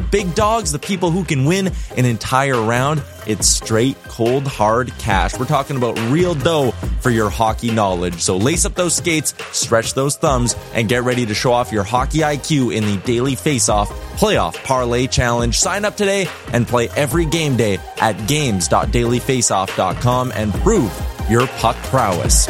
big dogs, the people who can win an entire round, it's straight, cold, hard cash. We're talking about real dough for your hockey knowledge. So lace up those skates, stretch those thumbs, and get ready to show off your hockey IQ in the Daily Face-Off Playoff Parlay Challenge. Sign up today and play every game day at games.dailyfaceoff.com and prove your puck prowess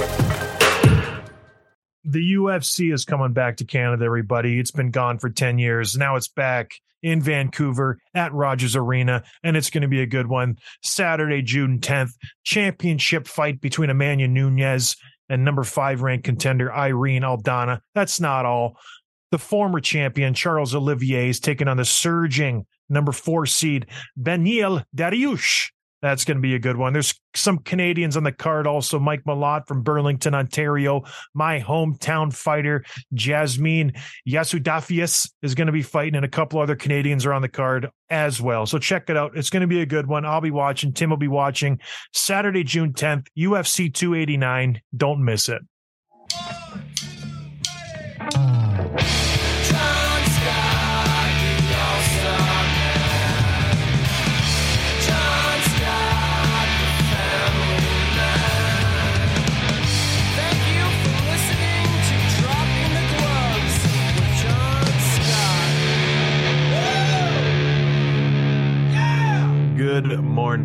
the UFC is coming back to Canada, everybody. It's been gone for 10 years. Now it's back in Vancouver at Rogers Arena, and it's going to be a good one. Saturday, June 10th, championship fight between Amanda Nunes and number five ranked contender Irene Aldana. That's not all. The former champion, Charles Oliveira, is taking on the surging number four seed, Beneil Dariush. That's going to be a good one. There's some Canadians on the card also. Mike Malott from Burlington, Ontario. My hometown fighter, Jasmine Jasudavicius, is going to be fighting, and a couple other Canadians are on the card as well. So check it out. It's going to be a good one. I'll be watching. Tim will be watching. Saturday, June 10th, UFC 289. Don't miss it.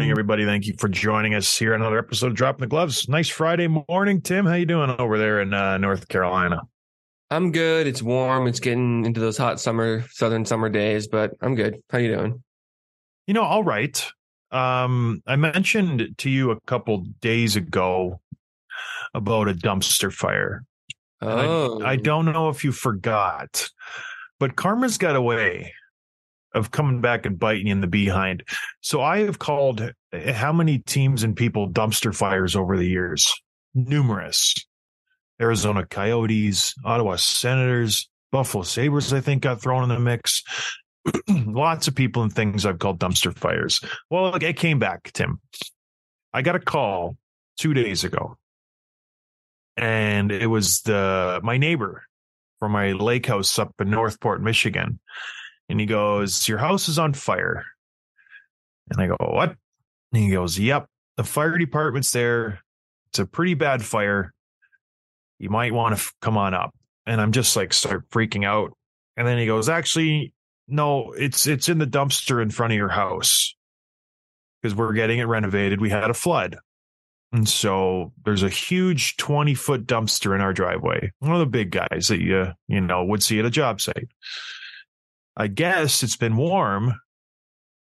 Morning, everybody. Thank you for joining us here on another episode of Dropping the Gloves. Nice Friday morning, Tim. How you doing over there in uh, North Carolina? I'm good. It's warm. It's getting into those hot summer, southern summer days, but I'm good. How you doing? You know, all right. Um, I mentioned to you a couple days ago about a dumpster fire. Oh, I, I don't know if you forgot, but karma's got a way of coming back and biting you in the behind. So I have called eh, how many teams and people dumpster fires over the years? Numerous. Arizona Coyotes, Ottawa Senators, Buffalo Sabres, I think got thrown in the mix. Lots of people and things I've called dumpster fires. Well, it came back, Tim. I got a call two days ago. And it was the my neighbor from my lake house up in Northport, Michigan and he goes, Your house is on fire. And I go, What? And he goes, Yep, the fire department's there. It's a pretty bad fire. You might want to f- come on up. And I'm just like, start freaking out. And then he goes, Actually, no, it's it's in the dumpster in front of your house because we're getting it renovated. We had a flood. And so there's a huge 20 foot dumpster in our driveway. One of the big guys that you, you know, would see at a job site. I guess it's been warm.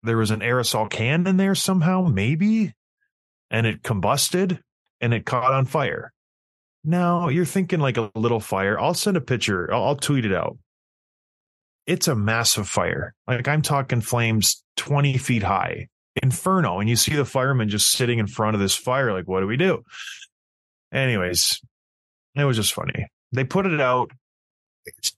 There was an aerosol can in there somehow, maybe, and it combusted and it caught on fire. Now you're thinking like a little fire. I'll send a picture, I'll, I'll tweet it out. It's a massive fire. Like I'm talking flames 20 feet high, inferno. And you see the firemen just sitting in front of this fire, like, what do we do? Anyways, it was just funny. They put it out. It's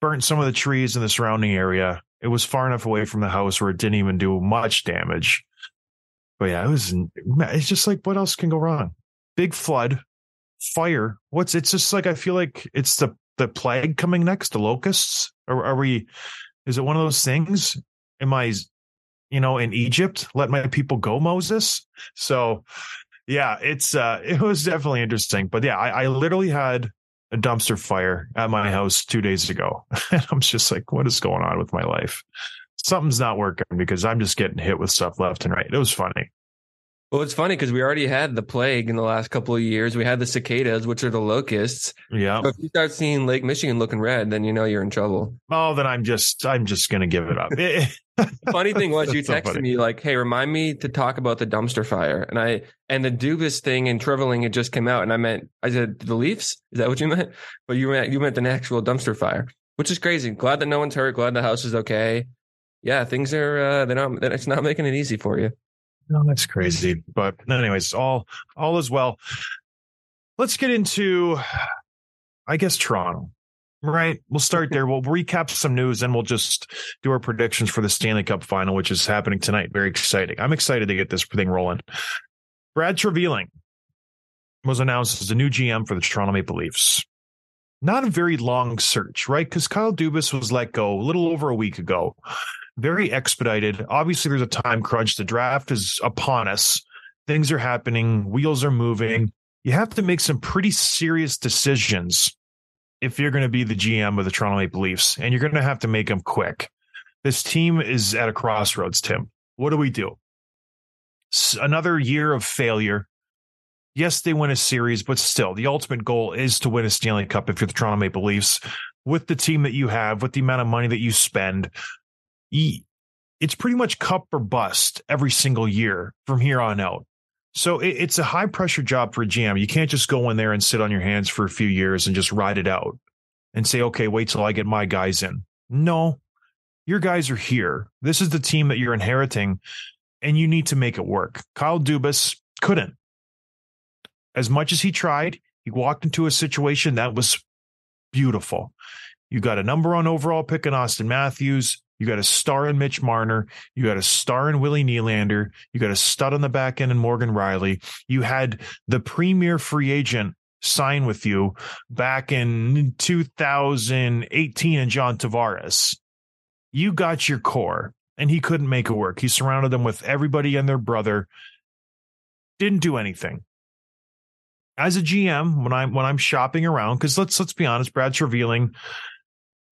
burnt some of the trees in the surrounding area. It was far enough away from the house where it didn't even do much damage. But yeah, it was. It's just like what else can go wrong? Big flood, fire. What's it's just like I feel like it's the the plague coming next. The locusts. Are, are we? Is it one of those things? Am I, you know, in Egypt? Let my people go, Moses. So, yeah, it's uh, it was definitely interesting. But yeah, I, I literally had a dumpster fire at my house two days ago. And I'm just like, what is going on with my life? Something's not working because I'm just getting hit with stuff left and right. It was funny. Well, it's funny because we already had the plague in the last couple of years. We had the cicadas, which are the locusts. Yeah. So if you start seeing Lake Michigan looking red, then you know you're in trouble. Oh, then I'm just I'm just gonna give it up. funny thing was you texted so me like, "Hey, remind me to talk about the dumpster fire," and I and the Dubas thing and Triveling had just came out, and I meant I said the Leafs. Is that what you meant? But you meant you meant an actual dumpster fire, which is crazy. Glad that no one's hurt. Glad the house is okay yeah, things are uh, they're not it's not making it easy for you. No, that's crazy. But anyways, all all is well. Let's get into, I guess, Toronto. Right. We'll start there. We'll recap some news and we'll just do our predictions for the Stanley Cup final, which is happening tonight. Very exciting. I'm excited to get this thing rolling. Brad Treliving was announced as the new GM for the Toronto Maple Leafs. Not a very long search, right? Because Kyle Dubas was let go a little over a week ago. Very expedited. Obviously, there's a time crunch. The draft is upon us. Things are happening. Wheels are moving. You have to make some pretty serious decisions if you're going to be the GM of the Toronto Maple Leafs, and you're going to have to make them quick. This team is at a crossroads, Tim. What do we do? Another year of failure. Yes, they win a series, but still, the ultimate goal is to win a Stanley Cup if you're the Toronto Maple Leafs. With the team that you have, with the amount of money that you spend, it's pretty much cup or bust every single year from here on out. So it, it's a high pressure job for a GM. You can't just go in there and sit on your hands for a few years and just ride it out and say, okay, wait till I get my guys in. No, your guys are here. This is the team that you're inheriting, and you need to make it work. Kyle Dubas couldn't. As much as he tried, he walked into a situation that was beautiful. You got a number one overall pick in Auston Matthews. You got a star in Mitch Marner. You got a star in Willie Nylander. You got a stud on the back end in Morgan Rielly. You had the premier free agent sign with you back in 2018 and John Tavares. You got your core and he couldn't make it work. He surrounded them with everybody and their brother. Didn't do anything. As a GM, when I'm when I'm shopping around, because let's let's be honest, Brad Treliving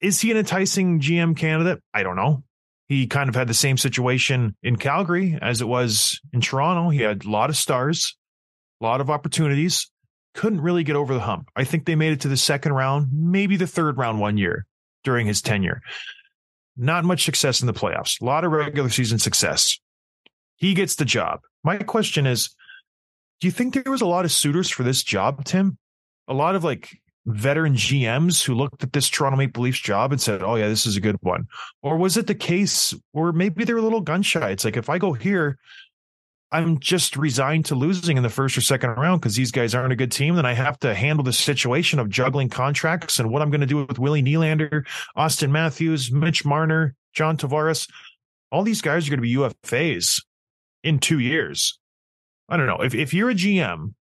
is he an enticing GM candidate? I don't know. He kind of had the same situation in Calgary as it was in Toronto. He had a lot of stars, a lot of opportunities, couldn't really get over the hump. I think they made it to the second round, maybe the third round one year during his tenure. Not much success in the playoffs, a lot of regular season success. He gets the job. My question is do you think there was a lot of suitors for this job, Tim? A lot of like veteran GMs who looked at this Toronto Maple Leafs job and said, "Oh yeah, this is a good one," or was it the case where maybe they're a little gun shy? It's like if I go here, I'm just resigned to losing in the first or second round because these guys aren't a good team. Then I have to handle the situation of juggling contracts and what I'm going to do with Willie Nylander, Auston Matthews, Mitch Marner, John Tavares. All these guys are going to be UFAs in two years. I don't know if if you're a GM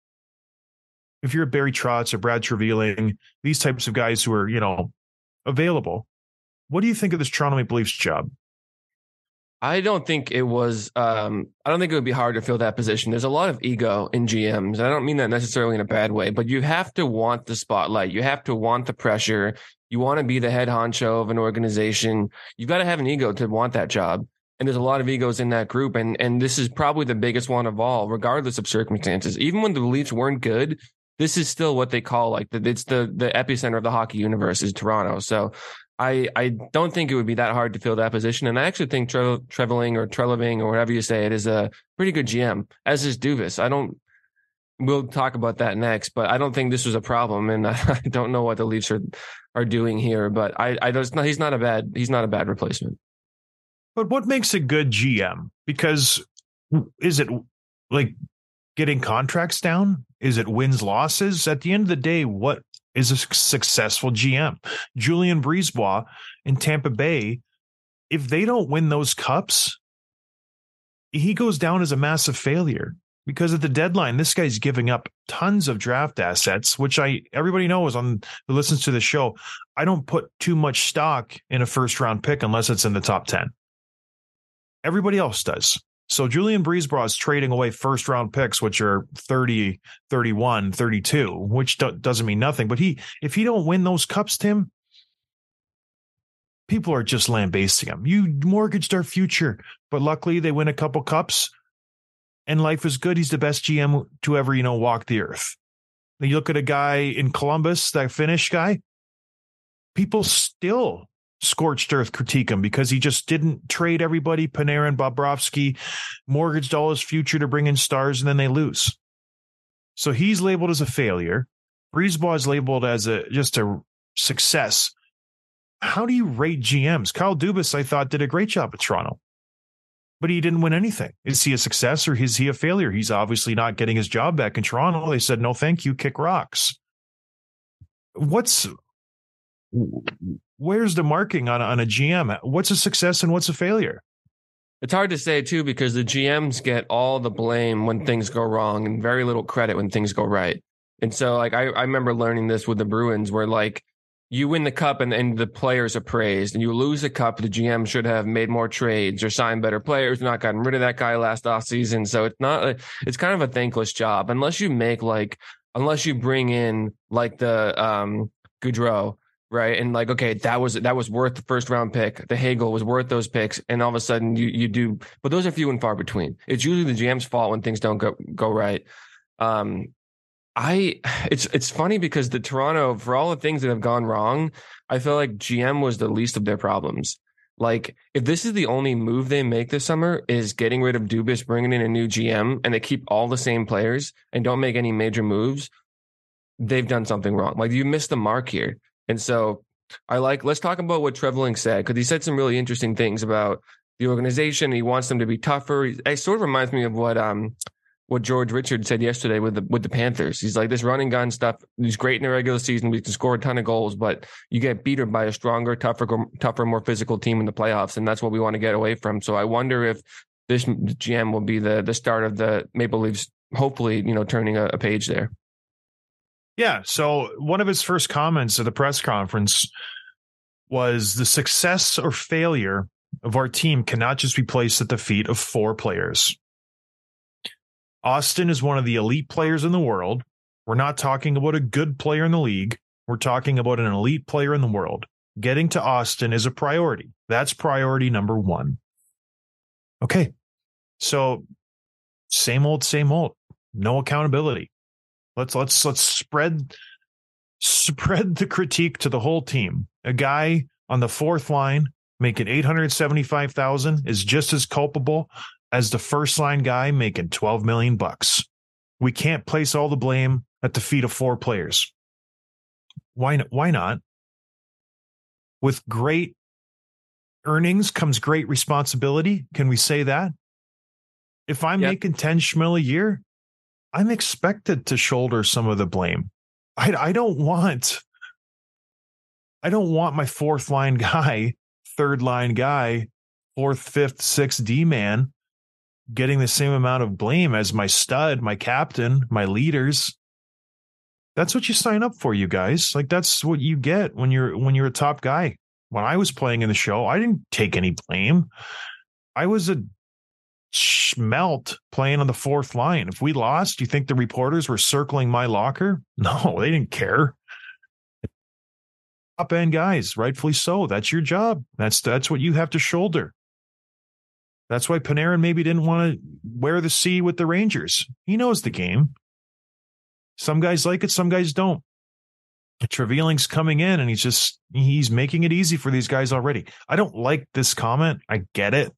if you're Barry Trotz or Brad Treliving, these types of guys who are, you know, available, what do you think of this Toronto Maple Leafs job? I don't think it was. Um, I don't think it would be hard to fill that position. There's a lot of ego in GMs. I don't mean that necessarily in a bad way, but you have to want the spotlight. You have to want the pressure. You want to be the head honcho of an organization. You've got to have an ego to want that job. And there's a lot of egos in that group, and and this is probably the biggest one of all, regardless of circumstances. Even when the Leafs weren't good, this is still what they call like the, it's the the epicenter of the hockey universe is Toronto. So I I don't think it would be that hard to fill that position, and I actually think Tre- Treveling or Treliving or whatever you say it is a pretty good GM, as is Dubas. I don't. We'll talk about that next, but I don't think this was a problem, and I don't know what the Leafs are are doing here. But I I don't. He's not a bad. He's not a bad replacement. But what makes a good GM? Because is it like getting contracts down? Is it wins losses? At the end of the day, what is a successful GM? Julien BriseBois in Tampa Bay, if they don't win those cups, he goes down as a massive failure because at the deadline, this guy's giving up tons of draft assets, which I everybody knows on who listens to the show. I don't put too much stock in a first round pick unless it's in the top 10. Everybody else does. So Julien BriseBois is trading away first round picks, which are 30, 31, 32, which do- doesn't mean nothing. But he, if he don't win those cups, Tim, people are just lambasting him. You mortgaged our future. But luckily they win a couple cups and life is good. He's the best GM to ever, you know, walk the earth. Then you look at a guy in Columbus, that Finnish guy, people still scorched earth critique him because he just didn't trade everybody. Panarin, Bobrovsky mortgaged all his future to bring in stars, and then they lose. So he's labeled as a failure. BriseBois is labeled as a just a success. how do you rate GMs? Kyle Dubas, I thought, did a great job at Toronto, but he didn't win anything. Is he a success or is he a failure? He's obviously not getting his job back in Toronto. They said, no, thank you, kick rocks. What's where's the marking on, on a GM? What's a success and what's a failure? It's hard to say too because the GMs get all the blame when things go wrong and very little credit when things go right. And so, like, I, I remember learning this with the Bruins, where like you win the cup and, and the players are praised, and you lose the cup, the GM should have made more trades or signed better players, not gotten rid of that guy last off season. So it's not, it's kind of a thankless job unless you make like, unless you bring in like the um Gaudreau, right? And like, okay, that was that was worth the first round pick. The Hagel was worth those picks, and all of a sudden you you do, but those are few and far between. It's usually the GM's fault when things don't go go right. Um, I it's it's funny because the Toronto for all the things that have gone wrong, I feel like GM was the least of their problems. Like if this is the only move they make this summer is getting rid of Dubas, bringing in a new GM, and they keep all the same players and don't make any major moves, they've done something wrong. Like you missed the mark here. And so I like let's talk about what Trevling said because he said some really interesting things about the organization. He wants them to be tougher. It sort of reminds me of what um what George Richard said yesterday with the with the Panthers. He's like this running gun stuff. He's great in the regular season. We can score a ton of goals, but you get beaten by a stronger, tougher, tougher, more physical team in the playoffs, and that's what we want to get away from. So I wonder if this GM will be the the start of the Maple Leafs. Hopefully, you know, turning a, a page there. Yeah. So one of his first comments at the press conference was the success or failure of our team cannot just be placed at the feet of four players. Auston is one of the elite players in the world. We're not talking about a good player in the league. We're talking about an elite player in the world. Getting to Auston is a priority. That's priority number one. Okay. So same old, same old. No accountability. Let's let's let's spread spread the critique to the whole team. A guy on the fourth line making 875,000 is just as culpable as the first line guy making 12 million bucks. We can't place all the blame at the feet of four players. Why not? Why not? With great earnings comes great responsibility. Can we say that? If I'm yep. making 10 schmil a year, I'm expected to shoulder some of the blame. I, I don't want, I don't want my fourth line guy, third line guy, fourth, fifth, sixth D man getting the same amount of blame as my stud, my captain, my leaders. That's what you sign up for, you guys. Like that's what you get when you're when you're a top guy. When I was playing in the show, I didn't take any blame. I was a schmelt playing on the fourth line. If we lost, you think the reporters were circling my locker? No, they didn't care. Top end guys, rightfully so. That's your job. That's that's what you have to shoulder. That's why Panarin maybe didn't want to wear the C with the Rangers. He knows the game. Some guys like it, some guys don't. Trevilling's coming in and he's just he's making it easy for these guys already. I don't like this comment. I get it.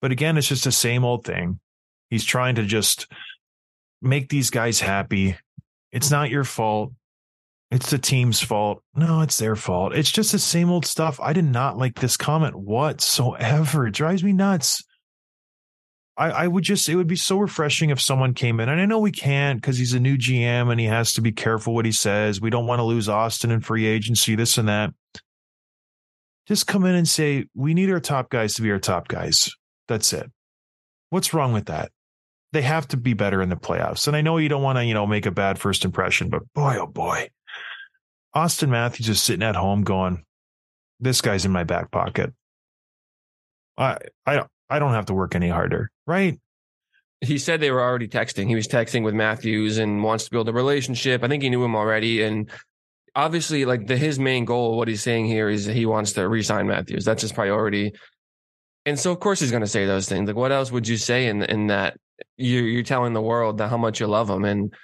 But again, it's just the same old thing. He's trying to just make these guys happy. It's not your fault. It's the team's fault. No, it's their fault. It's just the same old stuff. I did not like this comment whatsoever. It drives me nuts. I, I would just, it would be so refreshing if someone came in. And I know we can't because he's a new GM and he has to be careful what he says. We don't want to lose Auston in free agency, this and that. Just come in and say, we need our top guys to be our top guys. That's it. What's wrong with that? They have to be better in the playoffs. And I know you don't want to, you know, make a bad first impression, but boy, oh boy. Auston Matthews is sitting at home going, this guy's in my back pocket. I I I don't have to work any harder, right? He said they were already texting. He was texting with Matthews and wants to build a relationship. I think he knew him already, and obviously, like the his main goal, what he's saying here is he wants to resign Matthews. That's his priority. And so, of course, he's going to say those things. Like, what else would you say in in that you're, you're telling the world that how much you love him? And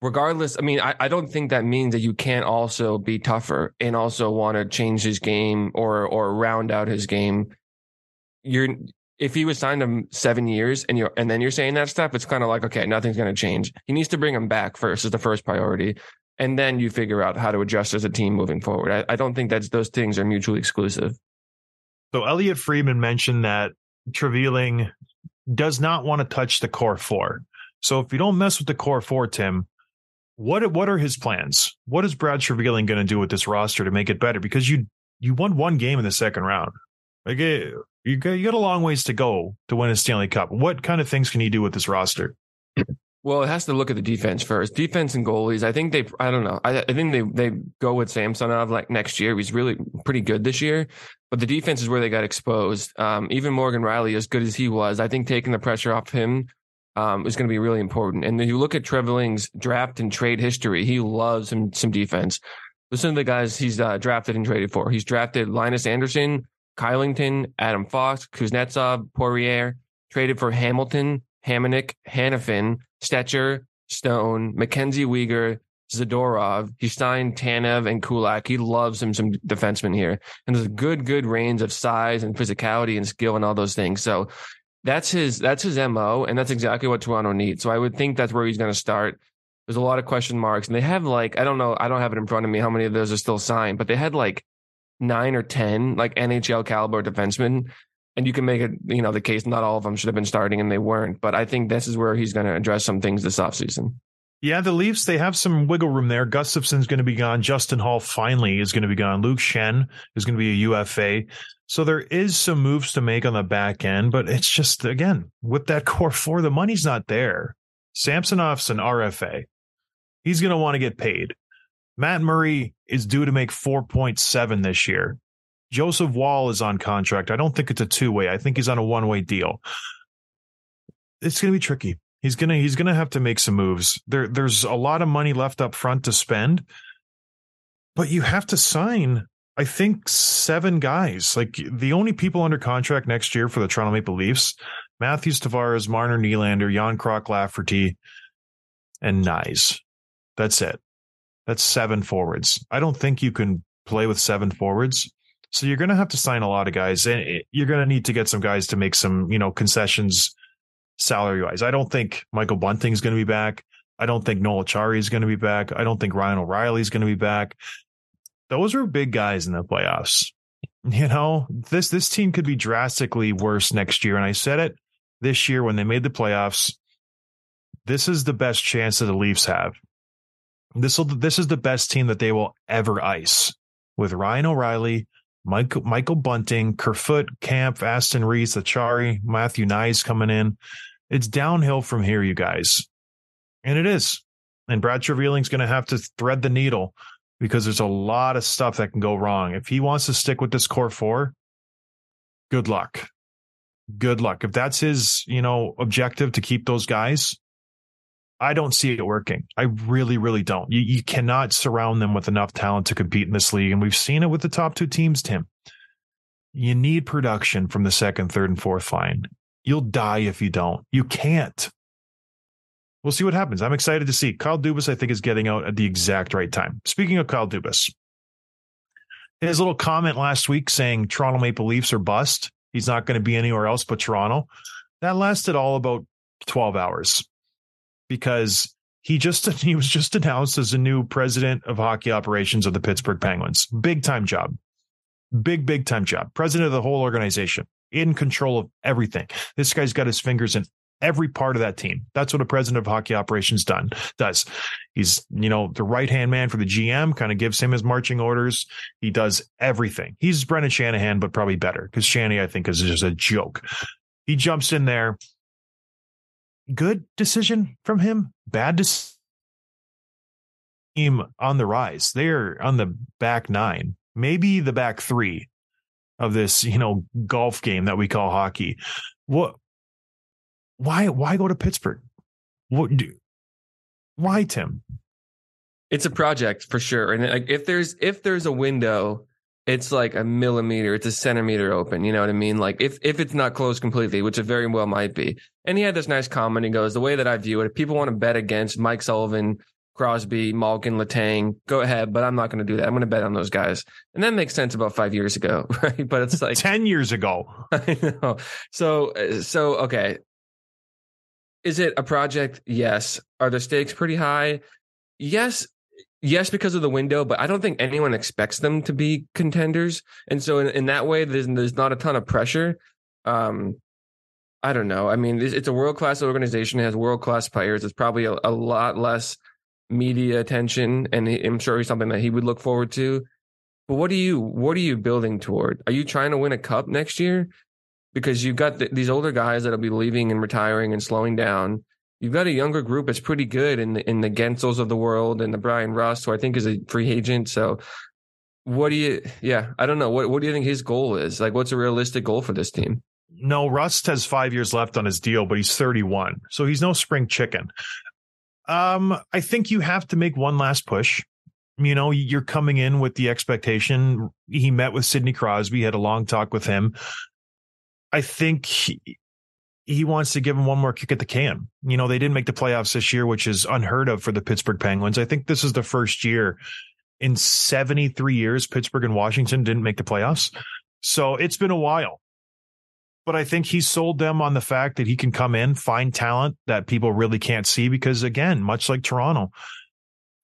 regardless, I mean, I, I don't think that means that you can't also be tougher and also want to change his game or or round out his game. You're if he was signed him seven years and you're and then you're saying that stuff, it's kind of like okay, nothing's going to change. He needs to bring him back first is the first priority. and then you figure out how to adjust as a team moving forward. I, I don't think that those things are mutually exclusive. So Elliot Friedman mentioned that Treliving does not want to touch the core four. So if you don't mess with the core four, Tim, what what are his plans? What is Brad Treliving going to do with this roster to make it better? Because you you won one game in the second round. Like eh, you got, you got a long ways to go to win a Stanley Cup. What kind of things can you do with this roster? Well, it has to look at the defense first. Defense and goalies. I think they. I don't know. I, I think they they go with Samsonov like next year. He's really pretty good this year, but the defense is where they got exposed. Um, even Morgan Rielly, as good as he was, I think taking the pressure off him um, is going to be really important. And if you look at Treliving's draft and trade history, he loves some some defense. Listen to the guys he's uh, drafted and traded for. He's drafted Linus Anderson, Kylington, Adam Fox, Kuznetsov, Poirier. Traded for Hamilton, Hamonic, Hanifin, Stecher, Stone, Mackenzie Weegar, Zadorov. He signed Tanev and Kulak. He loves him some defensemen here. And there's a good, good range of size and physicality and skill and all those things. So that's his that's his MO, and that's exactly what Toronto needs. So I would think that's where he's gonna start. There's a lot of question marks. And they have like, I don't know, I don't have it in front of me how many of those are still signed, but they had like nine or ten like NHL caliber defensemen and you can make it, you know, the case not all of them should have been starting and they weren't. But I think this is where he's going to address some things this offseason. Yeah, the Leafs, they have some wiggle room there. Gustafsson's going to be gone. Justin Holl finally is going to be gone. Luke Schenn is going to be a UFA. So there is some moves to make on the back end, but it's just, again, with that core four, the money's not there. Samsonov's an RFA. He's going to want to get paid. Matt Murray is due to make 4.7 this year. Joseph Woll is on contract. I don't think it's a two way. I think he's on a one way deal. It's going to be tricky. He's gonna he's gonna have to make some moves. There there's a lot of money left up front to spend, but you have to sign. I think seven guys. Like the only people under contract next year for the Toronto Maple Leafs: Matthews, Tavares, Marner, Nylander, Järnkrok, Lafferty, and Knies. That's it. That's seven forwards. I don't think you can play with seven forwards. So you're going to have to sign a lot of guys, and eh, you're going to need to get some guys to make some, you know, concessions salary wise. I don't think Michael Bunting is going to be back. I don't think Noel Acciari is going to be back. I don't think Ryan O'Reilly is going to be back. Those are big guys in the playoffs. You know, this this team could be drastically worse next year. And I said it this year when they made the playoffs. This is the best chance that the Leafs have. This will this is the best team that they will ever ice with Ryan O'Reilly, Michael, Michael Bunting, Kerfoot, Kämpf, Aston Reese, Acciari, Matthew Knies coming in. It's downhill from here, you guys. And it is. And Brad Treliving's going to have to thread the needle because there's a lot of stuff that can go wrong. If he wants to stick with this core four, good luck. Good luck. If that's his, you know, objective to keep those guys, I don't see it working. I really, really don't. You, you cannot surround them with enough talent to compete in this league. And we've seen it with the top two teams, Tim. You need production from the second, third, and fourth line. You'll die if you don't. You can't. We'll see what happens. I'm excited to see. Kyle Dubas, I think, is getting out at the exact right time. Speaking of Kyle Dubas, his little comment last week saying Toronto Maple Leafs are bust. He's not going to be anywhere else but Toronto. That lasted all about 12 hours because he just he was just announced as a new president of hockey operations of the Pittsburgh Penguins. Big time job. Big big time job. President of the whole organization, in control of everything. This guy's got his fingers in every part of that team. That's what a president of hockey operations done does. He's, you know, the right hand man for the GM, kind of gives him his marching orders. He does everything. He's Brendan Shanahan, but probably better because Shanny, I think, is just a joke. He jumps in there good decision from him, bad decision on the rise. They're on the back nine, maybe the back three of this, you know, golf game that we call hockey. What? Why? Why go to Pittsburgh? What do? Why Tim? It's a project for sure, and like if there's if there's a window it's like a millimeter, it's a centimeter open. You know what I mean? Like if if it's not closed completely, which it very well might be. And he had this nice comment. He goes, "The way that I view it, if people want to bet against Mike Sullivan, Crosby, Malkin, Letang, go ahead, but I'm not going to do that. I'm going to bet on those guys." And that makes sense about five years ago, right? But it's like ten years ago. I know. So uh, so okay. Is it a project? Yes. Are the stakes pretty high? Yes, yes, because of the window, but I don't think anyone expects them to be contenders. And so in, in that way, there's there's not a ton of pressure. Um, I don't know. I mean, it's, it's a world class organization. It has world class players. It's probably a, a, lot less media attention, and I'm sure it's something that he would look forward to. But what are you what are you building toward? Are you trying to win a cup next year? Because you've got the, these older guys that'll be leaving and retiring and slowing down. You've got a younger group that's pretty good in the, in the Guentzels of the world and the Bryan Rust, who I think is a free agent. So, what do you? Yeah, I don't know. What what do you think his goal is? Like, what's a realistic goal for this team? No, Rust has five years left on his deal, but he's 31. So he's no spring chicken. Um, I think you have to make one last push. You know, you're coming in with the expectation. He met with Sidney Crosby, had a long talk with him. I think he, he wants to give him one more kick at the can. You know, they didn't make the playoffs this year, which is unheard of for the Pittsburgh Penguins. I think this is the first year in 73 years Pittsburgh and Washington didn't make the playoffs. So it's been a while but I think he sold them on the fact that he can come in, find talent that people really can't see. Because again, much like Toronto,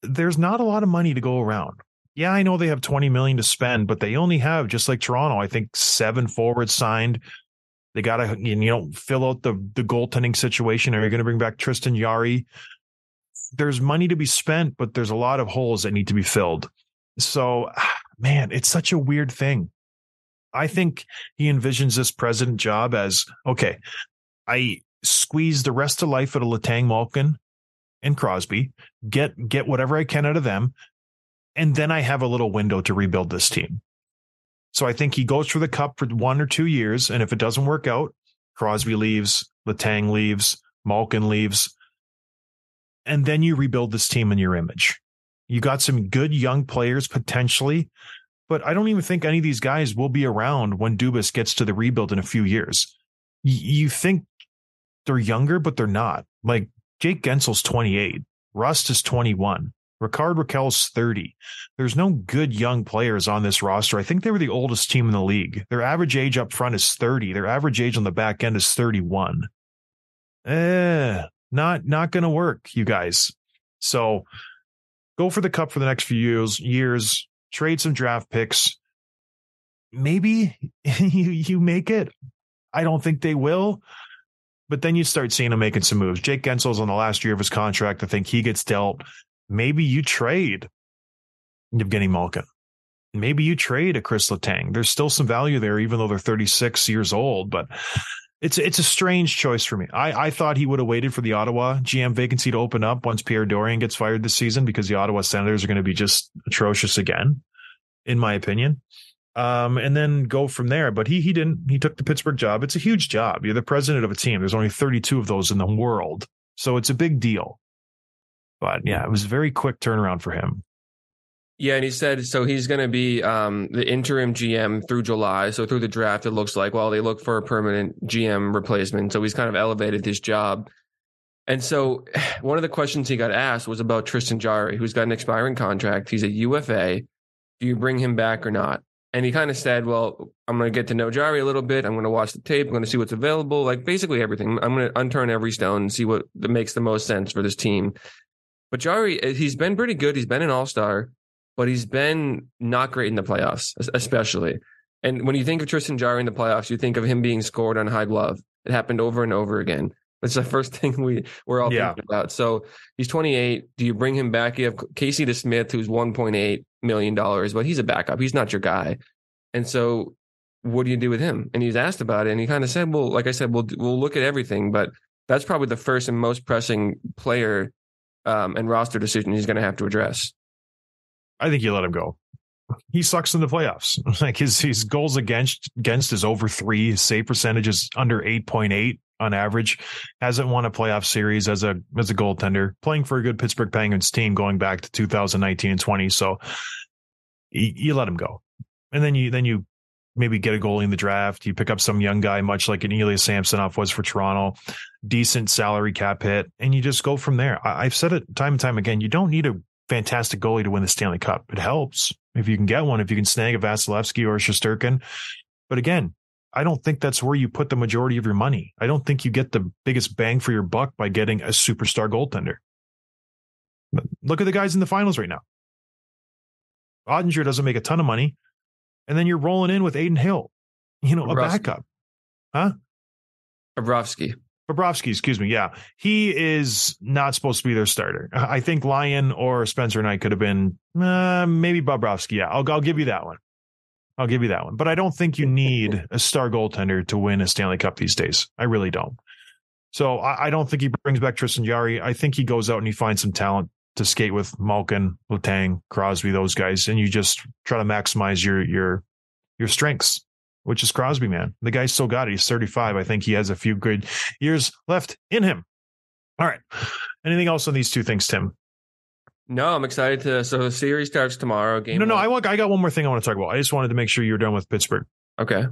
there's not a lot of money to go around. Yeah, I know they have 20 million to spend, but they only have, just like Toronto, I think seven forwards signed. They got to, you know, fill out the the goaltending situation. Are you going to bring back Tristan Jarry? There's money to be spent, but there's a lot of holes that need to be filled. So, man, it's such a weird thing. I think he envisions this president job as okay, I squeeze the rest of life out of Letang Malkin and Crosby, get get whatever I can out of them, and then I have a little window to rebuild this team. So I think he goes for the cup for one or two years, and if it doesn't work out, Crosby leaves, Letang leaves, Malkin leaves, and then you rebuild this team in your image. You got some good young players potentially but I don't even think any of these guys will be around when Dubas gets to the rebuild in a few years. You think they're younger, but they're not. Like Jake Guentzel's 28, Rust is 21, Rickard Rakell's 30. There's no good young players on this roster. I think they were the oldest team in the league. Their average age up front is 30. Their average age on the back end is 31. Eh, not not to work, you guys. So go for the cup for the next few years. Years trade some draft picks. Maybe you, you make it. I don't think they will. But then you start seeing them making some moves. Jake Guentzel's on the last year of his contract. I think he gets dealt. Maybe you trade Evgeny Malkin. Maybe you trade a Chris Letang. There's still some value there, even though they're 36 years old. But it's it's a strange choice for me. I, I thought he would have waited for the Ottawa GM vacancy to open up once Pierre Dorion gets fired this season because the Ottawa Senators are going to be just atrocious again, in my opinion. Um, and then go from there. But he he didn't. He took the Pittsburgh job. It's a huge job. You're the president of a team. There's only 32 of those in the world, so it's a big deal. But yeah, it was a very quick turnaround for him. Yeah, and he said so he's going to be um, the interim GM through July. So through the draft, it looks like well they look for a permanent GM replacement. So he's kind of elevated his job. And so one of the questions he got asked was about Tristan Jarry, who's got an expiring contract. He's a UFA. Do you bring him back or not? And he kind of said, "Well, I'm going to get to know Jarry a little bit. I'm going to watch the tape. I'm going to see what's available. Like basically everything. I'm going to unturn every stone and see what makes the most sense for this team." But Jarry, uh, he's been pretty good. He's been an All Star but he's been not great in the playoffs, especially. And when you think of Tristan Jarry in the playoffs, you think of him being scored on high glove. It happened over and over again. It's the first thing we we're all yeah. thinking about. So he's 28. Do you bring him back? You have Casey DeSmith, who's 1.8 million dollars, but he's a backup. He's not your guy. And so, what do you do with him? And he's asked about it, and he kind of said, "Well, like I said, we'll we'll look at everything, but that's probably the first and most pressing player um, and roster decision he's going to have to address." I think you let him go. He sucks in the playoffs. Like his his goals against against is over three. His save percentage is under eight point eight on average. Hasn't won a playoff series as a as a goaltender. Playing for a good Pittsburgh Penguins team going back to 2019 and 20. So you, you let him go, and then you then you maybe get a goalie in the draft. You pick up some young guy, much like an Ilya Samsonov was for Toronto, decent salary cap hit, and you just go from there. I, have said it time and time again. You don't need a fantastic goalie to win the Stanley Cup. It helps if you can get one, if you can snag a Vasilevskiy or a Shesterkin. But again, I don't think that's where you put the majority of your money. I don't think you get the biggest bang for your buck by getting a superstar goaltender. Look at the guys in the finals right now. Oettinger doesn't make a ton of money. And then you're rolling in with Adin Hill, you know, a Bobrovsky. backup. Huh? Bobrovsky. Bobrovsky, excuse me. Yeah. He is not supposed to be their starter. I think Lyon or Spencer Knight could have been uh, maybe Bobrovsky. Yeah. I'll, I'll give you that one. I'll give you that one. But I don't think you need a star goaltender to win a Stanley Cup these days. I really don't. So I, I don't think he brings back Tristan Jarry. I think he goes out and he finds some talent to skate with Malkin, Letang, Crosby, those guys, and you just try to maximize your your your strengths, which is Crosby, man. The guy's still got it. He's 35. I think he has a few good years left in him. All right. Anything else on these two things, Tim? No, I'm excited to. So the series starts tomorrow. Game. no, no. I want I got one more thing I want to talk about. I just wanted to make sure you're done with Pittsburgh. okay.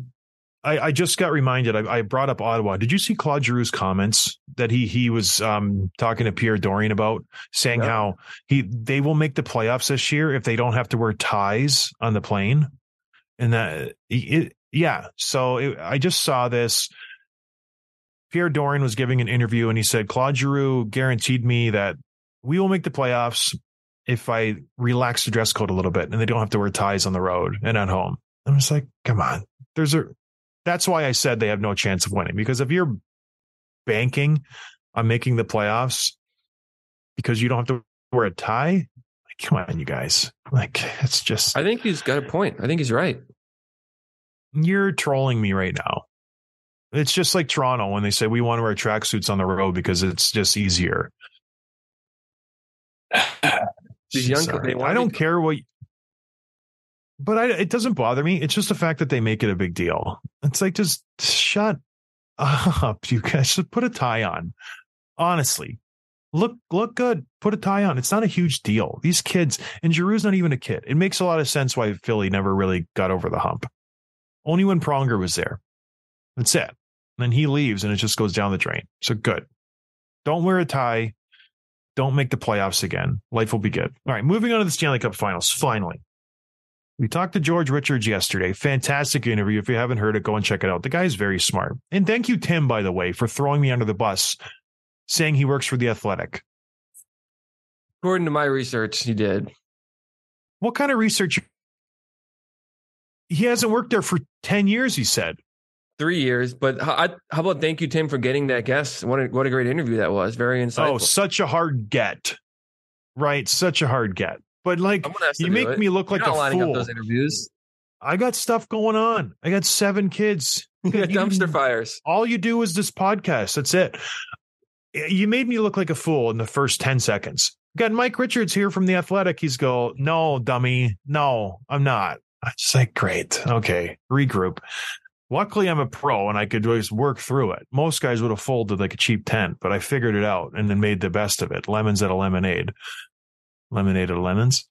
I, I just got reminded. I, I brought up Ottawa. Did you see Claude Giroux's comments that he he was um, talking to Pierre Dorion about, saying Yeah. how he they will make the playoffs this year if they don't have to wear ties on the plane, and that it, yeah. So it, I just saw this. Pierre Dorion was giving an interview, and he said Claude Giroux guaranteed me that we will make the playoffs if I relax the dress code a little bit, and they don't have to wear ties on the road and at home. I'm just like, come on. There's a that's why I said they have no chance of winning because if you're banking on making the playoffs because you don't have to wear a tie, like, come on, you guys. Like, it's just, I think he's got a point. I think he's right. you're trolling me right now. It's just like Toronto when they say we want to wear tracksuits on the road because it's just easier. These young- they I don't care what, but I, it doesn't bother me. It's just the fact that they make it a big deal. It's like just shut up, you guys. Just put a tie on. Honestly, look look good. Put a tie on. It's not a huge deal. These kids and Giroux's not even a kid. It makes a lot of sense why Philly never really got over the hump. Only when Pronger was there. That's it. then he leaves and it just goes down the drain. So good. Don't wear a tie. Don't make the playoffs again. Life will be good. All right, moving on to the Stanley Cup Finals. Finally, we talked to George Richards yesterday. Fantastic interview. If you haven't heard it, go and check it out. The guy's very smart. And thank you, Tim, by the way, for throwing me under the bus, saying he works for the Athletic. According to my research, he did. What kind of research? He hasn't worked there for 10 years, he said. Three years, but how, how about thank you, Tim, for getting that guest? What a, what a great interview that was. Very oh, insightful. Oh, such a hard get. Right. Such a hard get. But like, Someone has to you make me look You're like a fool. those interviews. I got stuff going on. I got seven kids. You got dumpster fires. all you do is this podcast. That's it. You made me look like a fool in the first 10 seconds. Got Mike Richards here from the Athletic. He's go, no, dummy. No, I'm not. I just like, great. Okay. Regroup. Luckily, I'm a pro and I could just work through it. Most guys would have folded like a cheap tent, but I figured it out and then made the best of it. Lemons at a lemonade. Lemonade a lemons.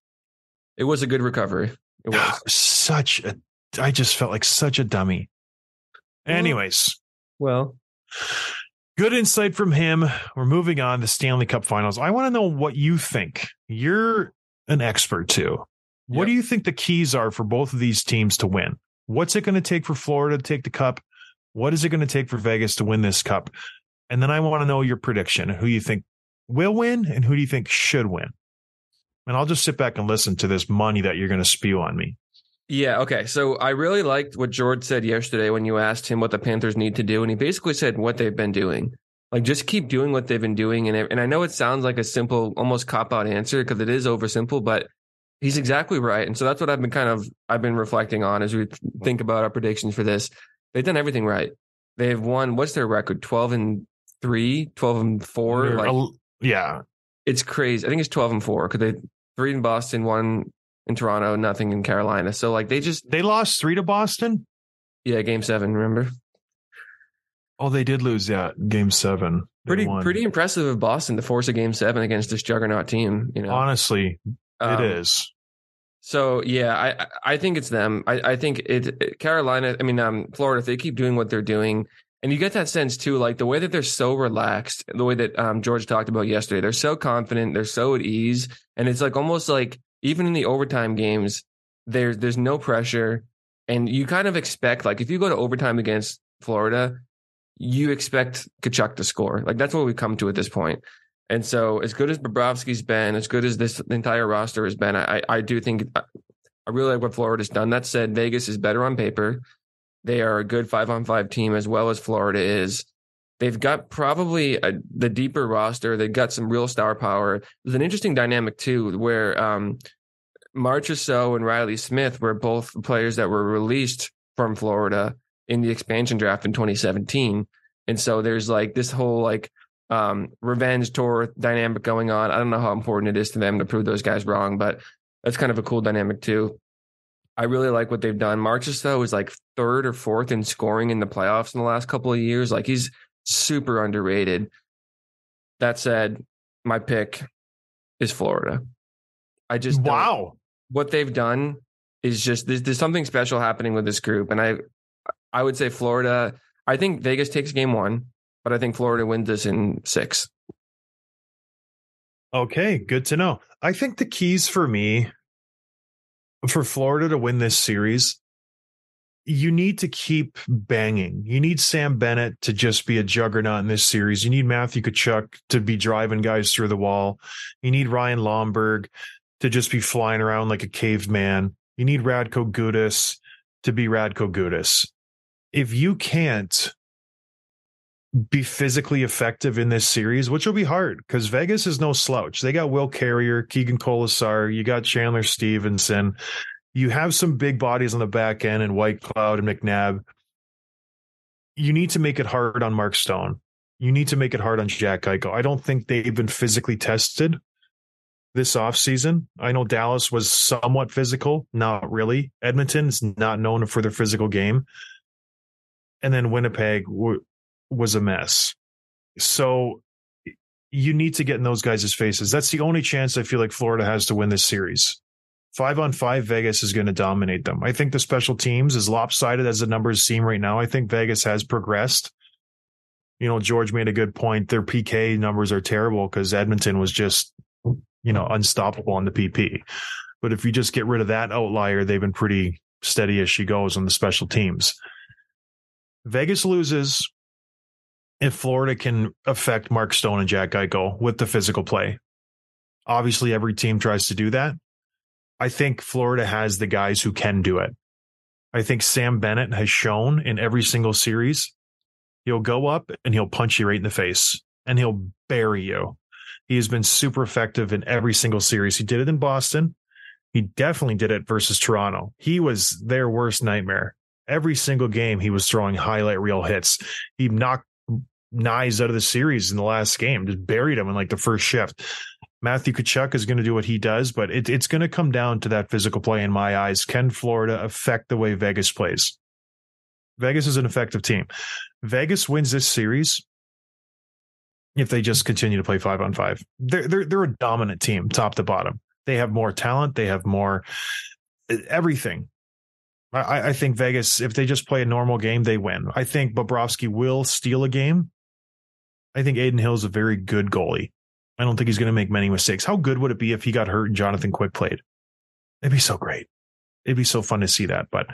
It was a good recovery. It was. Such a, I just felt like such a dummy. Anyways, well, Good insight from him. We're moving on to Stanley Cup Finals. I want to know what you think. You're an expert too. What Yep. do you think the keys are for both of these teams to win? What's it going to take for Florida to take the cup? What is it going to take for Vegas to win this cup? And then I want to know your prediction. Who you think will win and who do you think should win? And I'll just sit back and listen to this money that you're going to spew on me. yeah. Okay. So I really liked what George said yesterday when you asked him what the Panthers need to do. And he basically said what they've been doing. Like just keep doing what they've been doing. And, and I know it sounds like a simple, almost cop out answer because it is oversimple, but he's exactly right. And so that's what I've been kind of, I've been reflecting on as we think about our predictions for this. They've done everything right. They've won, what's their record? 12 and three, 12 and four. Like, yeah. it's crazy. I think it's 12 and 4 because they three in Boston, one in Toronto, nothing in Carolina. So like they just They lost three to Boston. yeah, game 7, remember? Oh, they did lose that game seven. They Pretty won. pretty impressive of Boston to force a game 7 against this juggernaut team, you know. Honestly, Um, it is. So yeah, I I- think it's them. I I think it, it- Carolina, I mean um Florida, if they keep doing what they're doing and you get that sense too, like the way that they're so relaxed, the way that um, George talked about yesterday, they're so confident, they're so at ease, and it's like almost like even in the overtime games, there's there's no pressure, and you kind of expect like if you go to overtime against Florida, you expect Tkachuk to score. Like that's what we've come to at this point. And so, as good as Bobrovsky's been, as good as this entire roster has been, I I do think I really like what Florida's done. That said, Vegas is better on paper. They are a good five on five team as well as Florida is. They've got probably a, the deeper roster. They've got some real star power. There's an interesting dynamic too, where um, Marchessault and Riley Smith were both players that were released from Florida in the expansion draft in 2017. And so there's like this whole like um, revenge tour dynamic going on. I don't know how important it is to them to prove those guys wrong, but that's kind of a cool dynamic too. I really like what they've done. Marchessault is like third or fourth in scoring in the playoffs in the last couple of years. Like he's super underrated. That said, my pick is Florida. I just wow. What they've done is just there's, there's something special happening with this group, and I I would say Florida. I think Vegas takes game one, but I think Florida wins this in six. Okay, good to know. I think the keys for me for Florida to win this series, you need to keep banging. You need Sam Bennett to just be a juggernaut in this series. You need Matthew Tkachuk to be driving guys through the wall. You need Ryan Lomberg to just be flying around like a caveman. You need Radko Gudas to be Radko Gudas. If you can't be physically effective in this series, which will be hard because Vegas is no slouch. They got Will Carrier, Keegan Kolesar, you got Chandler Stephenson. You have some big bodies on the back end and Whitecloud and McNabb. You need to make it hard on Mark Stone. You need to make it hard on Jack Eichel. I don't think they've been physically tested this offseason. I know Dallas was somewhat physical, not really. Edmonton's not known for their physical game. And then Winnipeg was a mess. So you need to get in those guys' faces. That's the only chance I feel like Florida has to win this series. Five on five, Vegas is going to dominate them. I think the special teams, as lopsided as the numbers seem right now, I think Vegas has progressed. You know, George made a good point. Their PK numbers are terrible because Edmonton was just, you know, unstoppable on the PP. But if you just get rid of that outlier, they've been pretty steady as she goes on the special teams. Vegas loses if Florida can affect Mark Stone and Jack Eichel with the physical play. Obviously, every team tries to do that. I think Florida has the guys who can do it. I think Sam Bennett has shown in every single series, he'll go up and he'll punch you right in the face and he'll bury you. He has been super effective in every single series. He did it in Boston. He definitely did it versus Toronto. He was their worst nightmare. Every single game, he was throwing highlight reel hits. He knocked Knies out of the series in the last game, just buried him in like the first shift. Matthew Tkachuk is going to do what he does, but it, it's going to come down to that physical play in my eyes. Can Florida affect the way Vegas plays? Vegas is an effective team. Vegas wins this series if they just continue to play five on five. They're they're they're a dominant team, top to bottom. They have more talent. They have more everything. I, I think Vegas, if they just play a normal game, they win. I think Bobrovsky will steal a game I think Adin Hill is a very good goalie. I don't think he's going to make many mistakes. How good would it be if he got hurt and Jonathan Quick played? It'd be so great. It'd be so fun to see that. But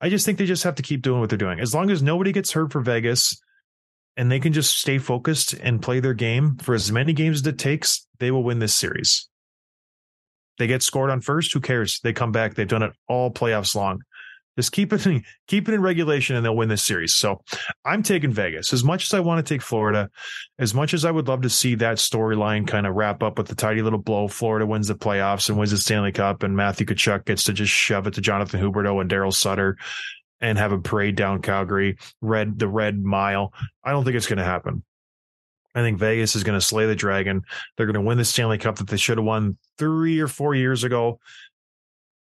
I just think they just have to keep doing what they're doing. As long as nobody gets hurt for Vegas and they can just stay focused and play their game for as many games as it takes, they will win this series. They get scored on first. Who cares? They come back. They've done it all playoffs long. Just keep it in, keep it in regulation and they'll win this series. So I'm taking Vegas. As much as I want to take Florida, as much as I would love to see that storyline kind of wrap up with the tidy little blow, Florida wins the playoffs and wins the Stanley Cup, and Matthew Tkachuk gets to just shove it to Jonathan Huberdeau and Daryl Sutter and have a parade down Calgary, red the red mile. I don't think it's going to happen. I think Vegas is going to slay the dragon. They're going to win the Stanley Cup that they should have won three or four years ago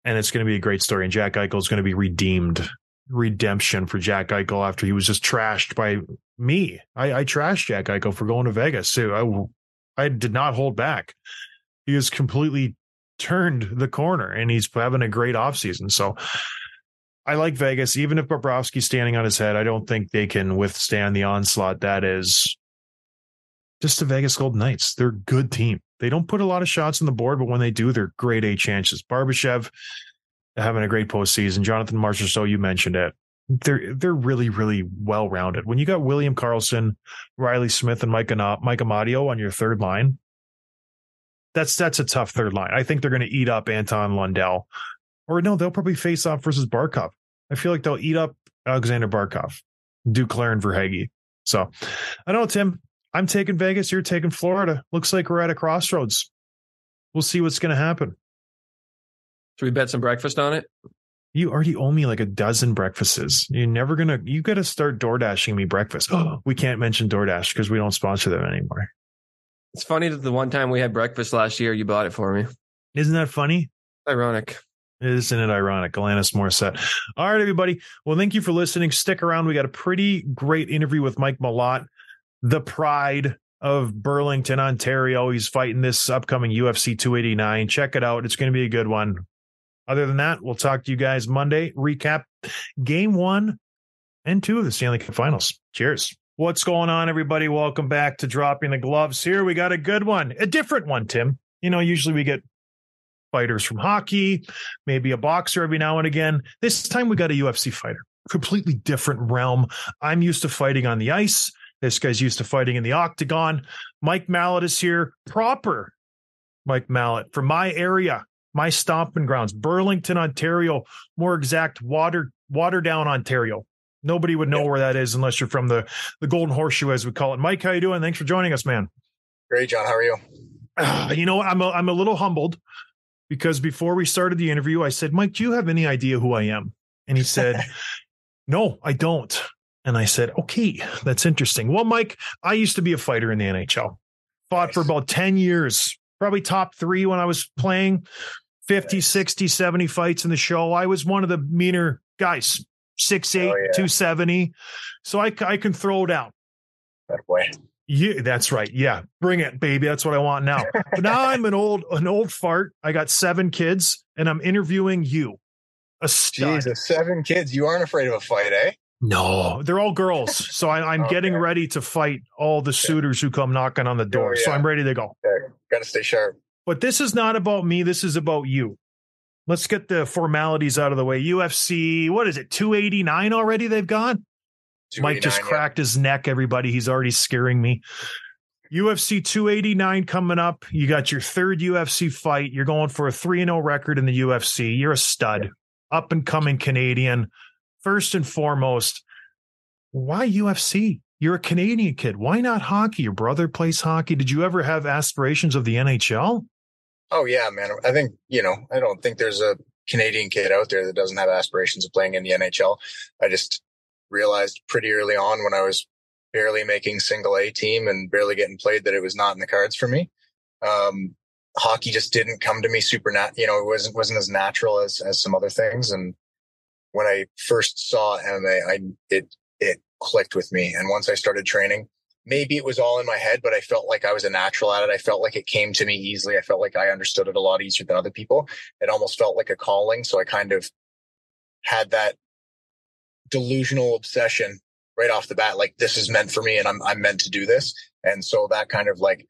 and it's going to be a great story. And Jack Eichel is going to be redeemed, redemption for Jack Eichel after he was just trashed by me. I, I trashed Jack Eichel for going to Vegas too. I I did not hold back. He has completely turned the corner, and he's having a great offseason. So. I like Vegas, even if Bobrovsky's standing on his head. I don't think they can withstand the onslaught that is just the Vegas Golden Knights. They're a good team. They don't put a lot of shots on the board, but when they do, they're great A chances. Barbashev having a great postseason. Jonathan Marchessault, you mentioned it. They're they're really really well rounded. When you got William Karlsson, Reilly Smith, and Mike Mike Amadio on your third line, that's that's a tough third line. I think they're going to eat up Anton Lundell Or no, they'll probably face off versus Barkov. I feel like they'll eat up Alexander Barkov, Duclair and Verhaeghe. So I don't know, Tim. I'm taking Vegas. You're taking Florida. Looks like we're at a crossroads. We'll see what's going to happen. Should we bet some breakfast on it? You already owe me like a dozen breakfasts. You're never gonna. You got to start door dashing me breakfast. Oh, we can't mention DoorDash because we don't sponsor them anymore. It's funny that the one time we had breakfast last year, you bought it for me. Isn't that funny? Ironic. Isn't it ironic? Alanis Morissette. All right, everybody. Well, thank you for listening. Stick around. We got a pretty great interview with Mike Malott, the pride of Burlington, Ontario. He's fighting this upcoming UFC 289. Check it out. It's going to be a good one. Other than that, we'll talk to you guys Monday. Recap game one and two of the Stanley Cup finals. Cheers. What's going on, everybody? Welcome back to Dropping the Gloves. Here we got a good one, a different one, Tim. You know, usually we get fighters from hockey, maybe a boxer every now and again. This time we got a UFC fighter, completely different realm. I'm used to fighting on the ice. This guy's used to fighting in the octagon. Mike Malott is here, proper Mike Malott from my area, my stomping grounds, Burlington, Ontario, more exact, Water Waterdown, Ontario. Nobody would know yeah. where that is unless you're from the the Golden Horseshoe, as we call it. Mike, how are you doing? Thanks for joining us, man. Great, John. How are you? Uh, you know, I'm a, I'm a little humbled because before we started the interview, I said, Mike, do you have any idea who I am? And he said, No, I don't. And I said, Okay, that's interesting. Well, Mike, I used to be a fighter in the NHL, fought nice. for about 10 years, probably top three when I was playing 50, nice. 60, 70 fights in the show. I was one of the meaner guys, 6'8, oh, yeah. 270. So I, I can throw down. That way. Yeah, that's right. Yeah, bring it, baby. That's what I want now. but now I'm an old an old fart. I got seven kids, and I'm interviewing you. A stud. Jesus, seven kids. You aren't afraid of a fight, eh? No, they're all girls. So I, am okay. getting ready to fight all the suitors who come knocking on the door. Oh, yeah. So I'm ready to go. Got to stay sharp. But this is not about me. This is about you. Let's get the formalities out of the way. UFC, what is it? 289 already? They've gone. Mike just cracked yeah. his neck, everybody. He's already scaring me. UFC 289 coming up. You got your third UFC fight. You're going for a 3 0 record in the UFC. You're a stud, up and coming Canadian. First and foremost, why UFC? You're a Canadian kid. Why not hockey? Your brother plays hockey. Did you ever have aspirations of the NHL? Oh, yeah, man. I think, you know, I don't think there's a Canadian kid out there that doesn't have aspirations of playing in the NHL. I just realized pretty early on when I was barely making single A team and barely getting played that it was not in the cards for me. Um, hockey just didn't come to me super nat, you know, it wasn't, wasn't as natural as, as some other things. And when I first saw MMA, I, it, it clicked with me. And once I started training, maybe it was all in my head, but I felt like I was a natural at it. I felt like it came to me easily. I felt like I understood it a lot easier than other people. It almost felt like a calling. So I kind of had that delusional obsession right off the bat. Like this is meant for me and I'm, I'm meant to do this. And so that kind of like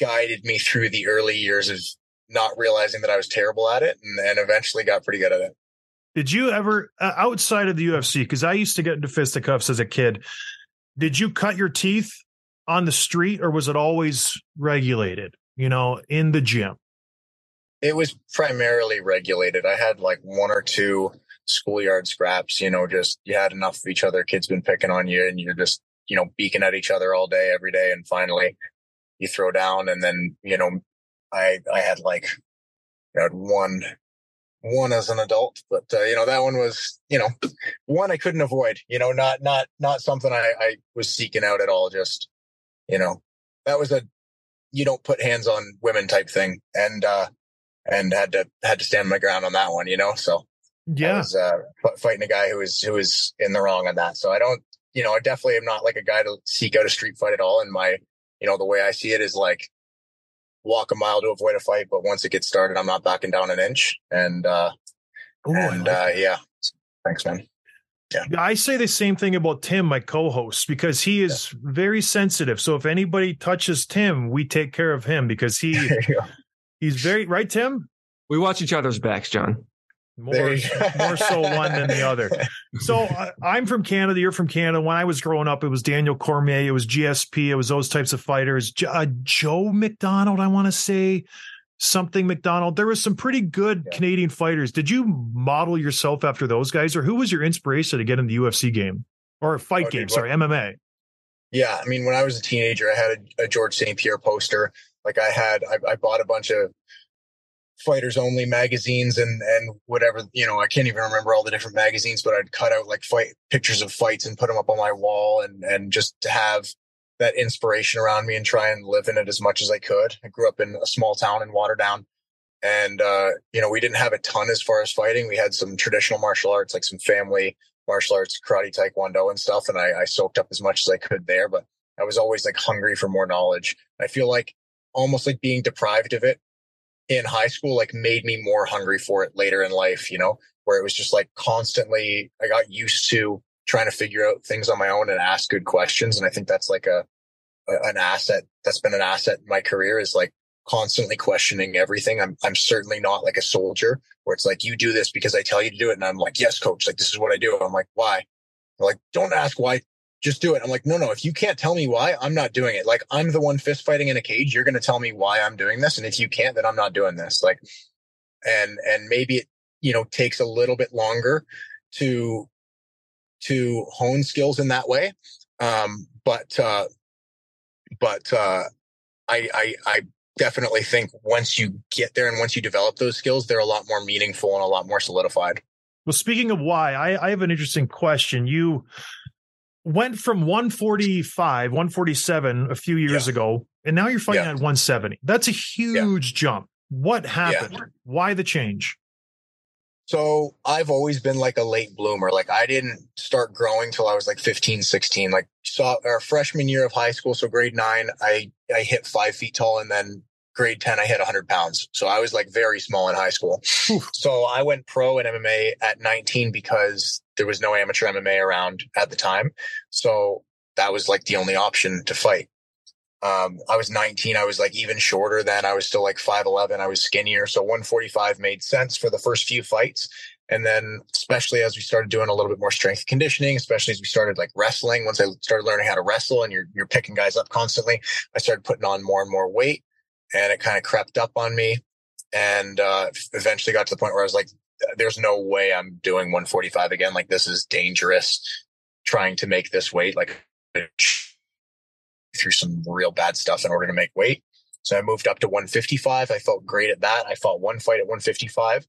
guided me through the early years of not realizing that I was terrible at it and, and eventually got pretty good at it. Did you ever, uh, outside of the UFC, because I used to get into fisticuffs as a kid, did you cut your teeth on the street or was it always regulated, you know, in the gym? It was primarily regulated. I had like one or two schoolyard scraps, you know, just you had enough of each other. Kids been picking on you and you're just, you know, beaking at each other all day, every day. And finally you throw down. And then, you know, I, I had like, I had one, one as an adult, but, uh, you know, that one was, you know, one I couldn't avoid, you know, not, not, not something I, I was seeking out at all. Just, you know, that was a, you don't put hands on women type thing. And, uh, and had to, had to stand my ground on that one, you know? So, yeah, I was uh, fighting a guy who was who was in the wrong on that. So I don't, you know, I definitely am not like a guy to seek out a street fight at all. And my, you know, the way I see it is like walk a mile to avoid a fight, but once it gets started, I'm not backing down an inch. And uh, Ooh, and like uh, yeah, thanks, man. Yeah. I say the same thing about Tim, my co-host, because he is yeah. very sensitive. So if anybody touches Tim, we take care of him because he he's very right. Tim, we watch each other's backs, John more more so one than the other. So uh, I'm from Canada. You're from Canada. When I was growing up, it was Daniel Cormier. It was GSP. It was those types of fighters. uh, Joe McDonald, I want to say, something McDonald. There was some pretty good yeah. Canadian fighters. Did you model yourself after those guys, or who was your inspiration to get in the UFC game or fight oh, game? Dude, sorry, MMA. Yeah, I mean, when I was a teenager, I had a, a Georges St. Pierre poster. Like I had, I, I bought a bunch of fighters only magazines and and whatever you know i can't even remember all the different magazines but i'd cut out like fight pictures of fights and put them up on my wall and and just to have that inspiration around me and try and live in it as much as i could. I grew up in a small town in waterdown and uh you know we didn't have a ton as far as fighting. We had some traditional martial arts like some family martial arts karate taekwondo and stuff and I, I soaked up as much as i could there but i was always like hungry for more knowledge. I feel like almost like being deprived of it in high school like made me more hungry for it later in life, you know, where it was just like constantly I got used to trying to figure out things on my own and ask good questions. And I think that's like a, a an asset that's been an asset in my career is like constantly questioning everything. I'm I'm certainly not like a soldier where it's like you do this because I tell you to do it. And I'm like, yes, coach, like this is what I do. I'm like, why? Like, don't ask why just do it. I'm like, no, no, if you can't tell me why, I'm not doing it. Like, I'm the one fist fighting in a cage. You're going to tell me why I'm doing this. And if you can't, then I'm not doing this. Like, and, and maybe it, you know, takes a little bit longer to, to hone skills in that way. Um, but, uh, but, uh, I, I, I definitely think once you get there and once you develop those skills, they're a lot more meaningful and a lot more solidified. Well, speaking of why, I, I have an interesting question. You, went from 145, 147 a few years yeah. ago, and now you're fighting yeah. at 170. That's a huge yeah. jump. What happened? Why the change? So I've always been like a late bloomer. Like I didn't start growing till I was like 15, 16. Like saw our freshman year of high school. So grade nine, I, I hit five feet tall and then grade 10, I hit 100 pounds. So I was like very small in high school. So I went pro in MMA at 19 because there was no amateur MMA around at the time. So that was like the only option to fight. Um, I was 19. I was like even shorter then. I was still like 5'11. I was skinnier. So 145 made sense for the first few fights. And then, especially as we started doing a little bit more strength conditioning, especially as we started like wrestling, once I started learning how to wrestle and you're, you're picking guys up constantly, I started putting on more and more weight and it kind of crept up on me and uh, eventually got to the point where I was like, there's no way I'm doing 145 again. Like this is dangerous trying to make this weight, like through some real bad stuff in order to make weight. So I moved up to 155. I felt great at that. I fought one fight at 155.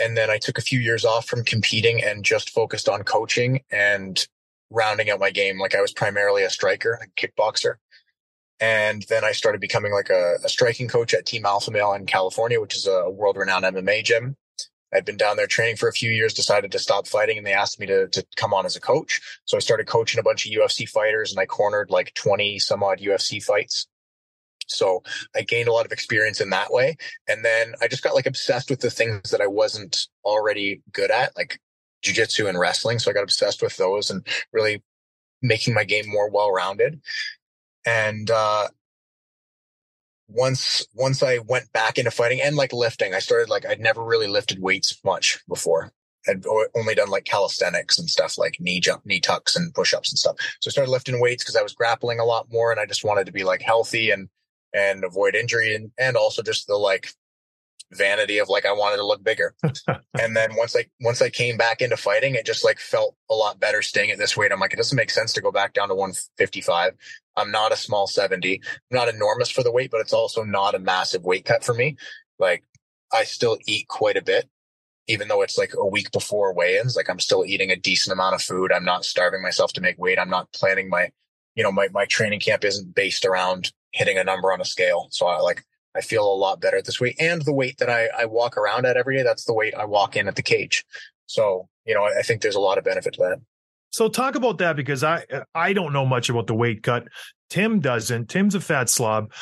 And then I took a few years off from competing and just focused on coaching and rounding out my game. Like I was primarily a striker, a kickboxer. And then I started becoming like a, a, striking coach at Team Alpha Male in California, which is a world renowned MMA gym. I'd been down there training for a few years, decided to stop fighting, and they asked me to, to come on as a coach. So I started coaching a bunch of UFC fighters and I cornered like 20 some odd UFC fights. So I gained a lot of experience in that way. And then I just got like obsessed with the things that I wasn't already good at, like jujitsu and wrestling. So I got obsessed with those and really making my game more well rounded. And, uh, once, once I went back into fighting and like lifting, I started like, I'd never really lifted weights much before. I'd only done like calisthenics and stuff like knee jump, knee tucks and push ups and stuff. So I started lifting weights because I was grappling a lot more and I just wanted to be like healthy and, and avoid injury and, and also just the like vanity of like I wanted to look bigger. and then once I once I came back into fighting, it just like felt a lot better staying at this weight. I'm like, it doesn't make sense to go back down to 155. I'm not a small 70. I'm not enormous for the weight, but it's also not a massive weight cut for me. Like I still eat quite a bit. Even though it's like a week before weigh-ins, like I'm still eating a decent amount of food. I'm not starving myself to make weight. I'm not planning my, you know, my, my training camp isn't based around hitting a number on a scale. So I like I feel a lot better this way. and the weight that I, I walk around at every day. That's the weight I walk in at the cage. So, you know, I, I think there's a lot of benefit to that. So talk about that because I I don't know much about the weight cut. Tim doesn't. Tim's a fat slob.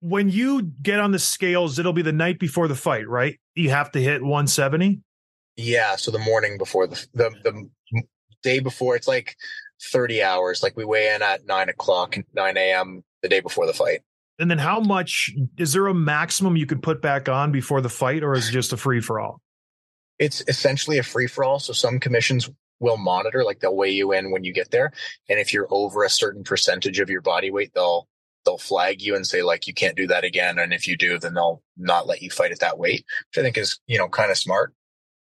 When you get on the scales, it'll be the night before the fight, right? You have to hit 170. Yeah. So the morning before the the the day before, it's like 30 hours. Like we weigh in at nine o'clock, 9 a.m. the day before the fight. And then how much is there a maximum you could put back on before the fight, or is it just a free for all? It's essentially a free for all. So some commissions will monitor, like they'll weigh you in when you get there. And if you're over a certain percentage of your body weight, they'll they'll flag you and say like you can't do that again, and if you do, then they'll not let you fight at that weight, which I think is you know kind of smart.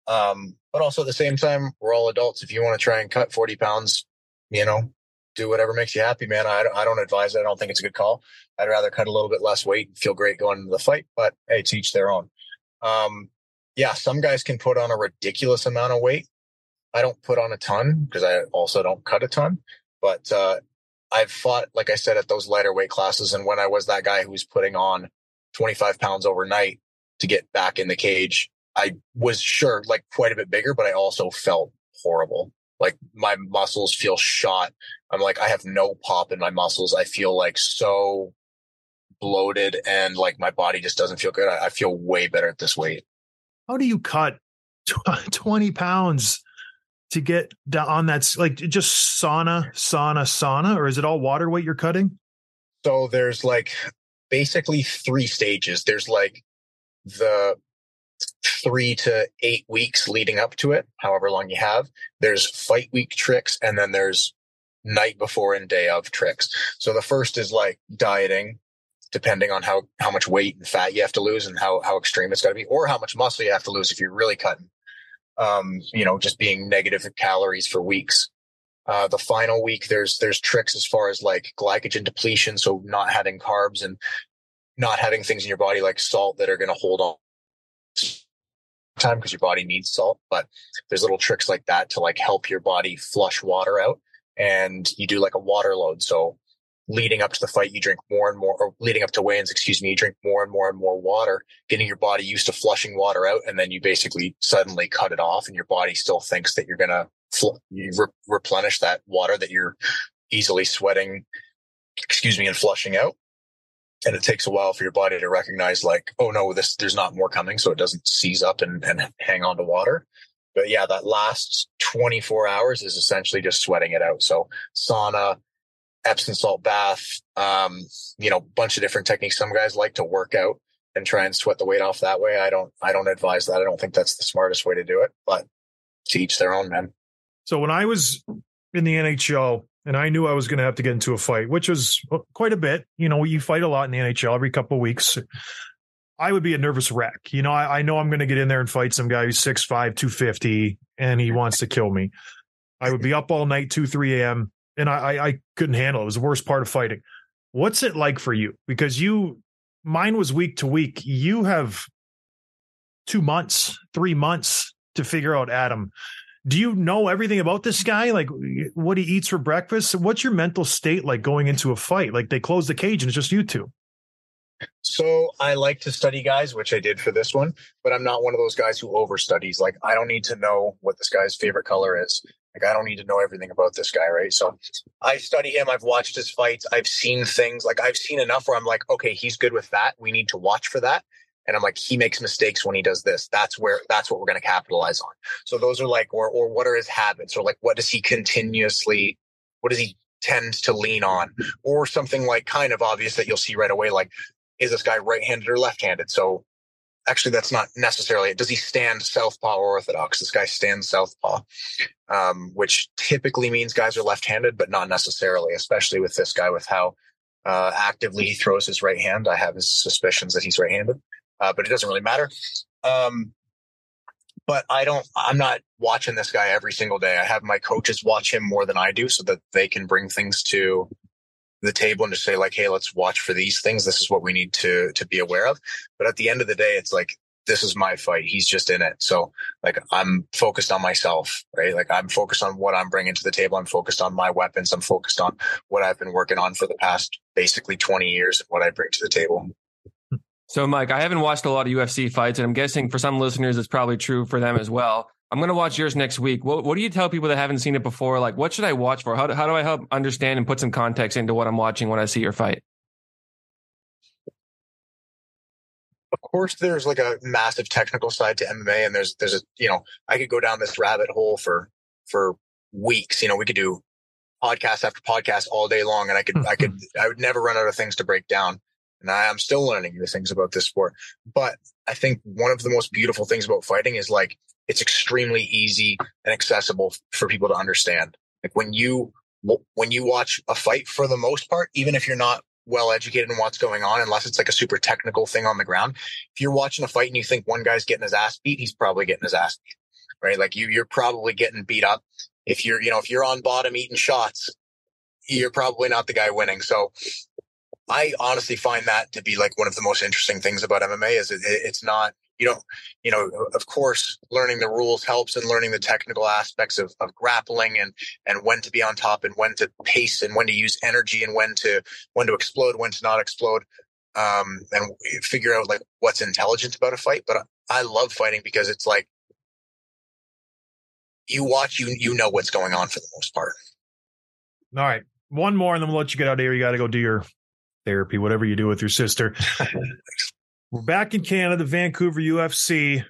Um, but also at the same time, we're all adults. If you want to try and cut 40 pounds, you know, do whatever makes you happy, man. I, I don't advise it. I don't think it's a good call. I'd rather cut a little bit less weight and feel great going into the fight, but hey, to each their own. Um, yeah, some guys can put on a ridiculous amount of weight. I don't put on a ton because I also don't cut a ton, but, uh, I've fought, like I said, at those lighter weight classes. And when I was that guy who was putting on 25 pounds overnight to get back in the cage, I was sure like quite a bit bigger, but I also felt horrible. Like my muscles feel shot. I'm like, I have no pop in my muscles. I feel like so bloated and like my body just doesn't feel good. I, I feel way better at this weight. How do you cut 20 pounds to get down on that? Like just sauna, sauna, sauna, or is it all water weight you're cutting? So there's like basically three stages. There's like the three to eight weeks leading up to it, however long you have. There's fight week tricks, and then there's night before and day of tricks. So the first is like dieting, depending on how how much weight and fat you have to lose and how how extreme it's got to be, or how much muscle you have to lose if you're really cutting. Um, you know, just being negative calories for weeks. Uh, the final week, there's there's tricks as far as like glycogen depletion, so not having carbs and not having things in your body like salt that are going to hold on time because your body needs salt, but there's little tricks like that to like help your body flush water out. And you do like a water load. So leading up to the fight, you drink more and more, or leading up to weigh-ins, excuse me, you drink more and more and more water, getting your body used to flushing water out. And then you basically suddenly cut it off and your body still thinks that you're to fl- re- replenish that water that you're easily sweating, excuse me, and flushing out and it takes a while for your body to recognize like oh no this there's not more coming so it doesn't seize up and, and hang on to water but yeah that last 24 hours is essentially just sweating it out so sauna epsom salt bath um, you know bunch of different techniques some guys like to work out and try and sweat the weight off that way i don't i don't advise that i don't think that's the smartest way to do it but to each their own man so when i was in the nhl and I knew I was going to have to get into a fight, which was quite a bit. You know, you fight a lot in the NHL every couple of weeks. I would be a nervous wreck. You know, I, I know I'm going to get in there and fight some guy who's 6'5, 250, and he wants to kill me. I would be up all night, 2, 3 a.m., and I, I, I couldn't handle it. It was the worst part of fighting. What's it like for you? Because you, mine was week to week. You have two months, three months to figure out Adam do you know everything about this guy? Like what he eats for breakfast? What's your mental state like going into a fight? Like they close the cage and it's just you two. So I like to study guys, which I did for this one, but I'm not one of those guys who overstudies. Like I don't need to know what this guy's favorite color is. Like I don't need to know everything about this guy, right? So I study him. I've watched his fights. I've seen things like I've seen enough where I'm like, okay, he's good with that. We need to watch for that and I'm like, he makes mistakes when he does this. That's where that's what we're going to capitalize on. So those are like, or or what are his habits, or like what does he continuously, what does he tend to lean on, or something like kind of obvious that you'll see right away, like is this guy right-handed or left-handed? So actually, that's not necessarily. Does he stand southpaw or orthodox? This guy stands southpaw, um, which typically means guys are left-handed, but not necessarily, especially with this guy with how uh, actively he throws his right hand. I have his suspicions that he's right-handed uh, but it doesn't really matter. Um, but I don't, I'm not watching this guy every single day. I have my coaches watch him more than I do so that they can bring things to the table and just say like, Hey, let's watch for these things. This is what we need to, to be aware of. But at the end of the day, it's like, this is my fight. He's just in it. So like I'm focused on myself, right? Like I'm focused on what I'm bringing to the table. I'm focused on my weapons. I'm focused on what I've been working on for the past basically 20 years and what I bring to the table. So, Mike, I haven't watched a lot of UFC fights, and I'm guessing for some listeners, it's probably true for them as well. I'm going to watch yours next week. What, what do you tell people that haven't seen it before? Like, what should I watch for? How do, how do I help understand and put some context into what I'm watching when I see your fight? Of course, there's like a massive technical side to MMA, and there's there's a you know I could go down this rabbit hole for for weeks. You know, we could do podcast after podcast all day long, and I could I could I would never run out of things to break down and I am still learning new things about this sport. But I think one of the most beautiful things about fighting is like it's extremely easy and accessible for people to understand. Like when you when you watch a fight for the most part, even if you're not well educated in what's going on unless it's like a super technical thing on the ground. If you're watching a fight and you think one guy's getting his ass beat, he's probably getting his ass beat, right? Like you, you're probably getting beat up. If you're, you know, if you're on bottom eating shots, you're probably not the guy winning. So I honestly find that to be like one of the most interesting things about MMA is it, it's not, you don't, you know, of course, learning the rules helps and learning the technical aspects of, of grappling and, and when to be on top and when to pace and when to use energy and when to, when to explode, when to not explode. Um, and figure out like what's intelligent about a fight. But I love fighting because it's like you watch, you, you know what's going on for the most part. All right. One more and then we'll let you get out of here. You got to go do your therapy, whatever you do with your sister. We're back in Canada, Vancouver UFC.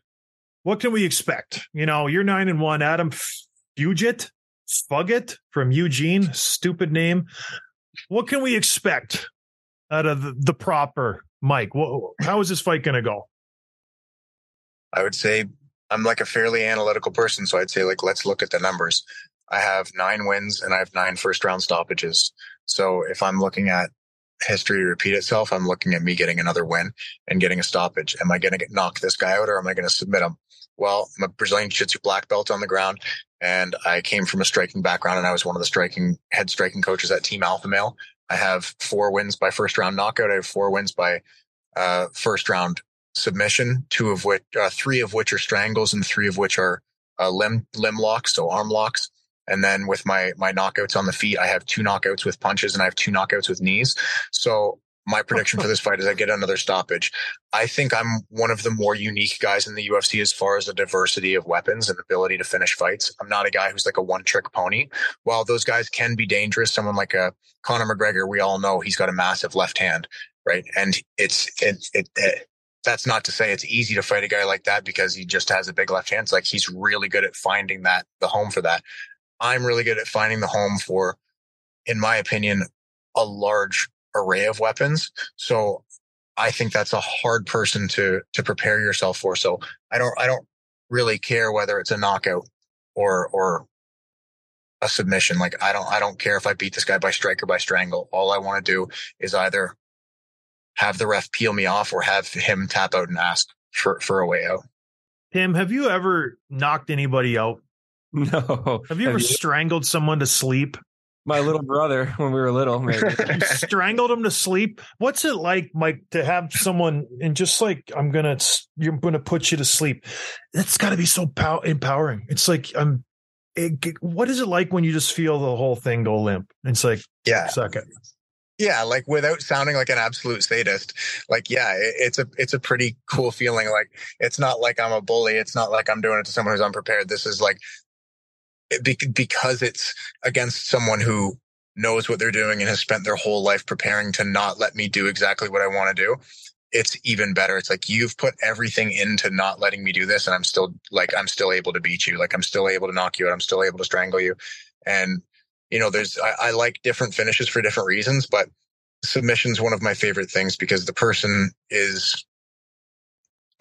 What can we expect? You know, you're nine and one. Adam Fugitt, Fugitt from Eugene, stupid name. What can we expect out of the, the proper Mike? How is this fight going to go? I would say I'm like a fairly analytical person, so I'd say like let's look at the numbers. I have nine wins and I have nine first round stoppages. So if I'm looking at history repeat itself, I'm looking at me getting another win and getting a stoppage. Am I going to knock this guy out or am I going to submit him? Well, I'm a Brazilian Jiu-Jitsu black belt on the ground and I came from a striking background and I was one of the striking head striking coaches at Team Alpha Male. I have four wins by first round knockout. I have four wins by uh, first round submission, two of which, uh, three of which are strangles and three of which are uh, limb limb locks, so arm locks. And then with my my knockouts on the feet, I have two knockouts with punches and I have two knockouts with knees. So my oh, prediction for this fight is I get another stoppage. I think I'm one of the more unique guys in the UFC as far as the diversity of weapons and ability to finish fights. I'm not a guy who's like a one trick pony. While those guys can be dangerous, someone like a Conor McGregor, we all know he's got a massive left hand, right? And it's it, it, it that's not to say it's easy to fight a guy like that because he just has a big left hand. It's like he's really good at finding that the home for that. I'm really good at finding the home for, in my opinion, a large array of weapons. So I think that's a hard person to to prepare yourself for. So I don't I don't really care whether it's a knockout or or a submission. Like I don't I don't care if I beat this guy by strike or by strangle. All I want to do is either have the ref peel me off or have him tap out and ask for for a way out. Tim, have you ever knocked anybody out No. Have you ever strangled someone to sleep? My little brother, when we were little, maybe. strangled him to sleep. What's it like, Mike, to have someone and just like I'm gonna, you're gonna put you to sleep? That's got to be so pow- empowering. It's like I'm. It, what is it like when you just feel the whole thing go limp? It's like, yeah, suck it. Yeah, like without sounding like an absolute sadist, like yeah, it, it's a it's a pretty cool feeling. Like it's not like I'm a bully. It's not like I'm doing it to someone who's unprepared. This is like Eh, because it's against someone who knows what they're doing and has spent their whole life preparing to not let me do exactly what I want to do. It's even better. It's like you've put everything into not letting me do this, and I'm still like I'm still able to beat you. Like I'm still able to knock you out. I'm still able to strangle you. And you know, there's I, I like different finishes for different reasons, but submission's one of my favorite things because the person is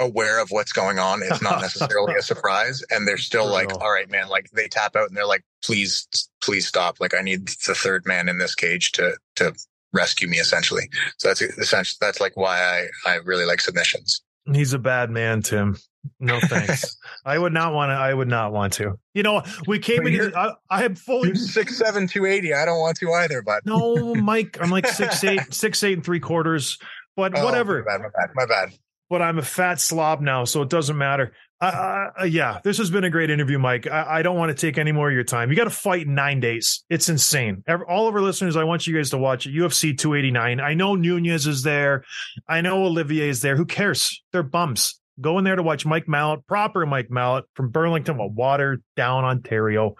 aware of what's going on. It's not necessarily a surprise. And they're still like, all right, man, like they tap out and they're like, please, please stop. Like I need the third man in this cage to, to rescue me essentially. So that's essentially, that's like why I, I really like submissions. He's a bad man, Tim. No thanks. I would not want to. I would not want to. You know, we came in. I, I am fully six seven two eighty. I don't want to either. But no, Mike. I'm like six eight, six eight and three quarters. But oh, whatever. My bad. My bad. My bad but I'm a fat slob now, so it doesn't matter. Uh, uh, yeah, this has been a great interview, Mike. I, I don't want to take any more of your time. You got to fight in nine days. It's insane. Every, all of our listeners, I want you guys to watch it. UFC 289. I know Nunes is there. I know Oliveira is there. Who cares? They're bums. Go in there to watch Mike Malott, proper Mike Malott from Burlington, Water Down, Ontario.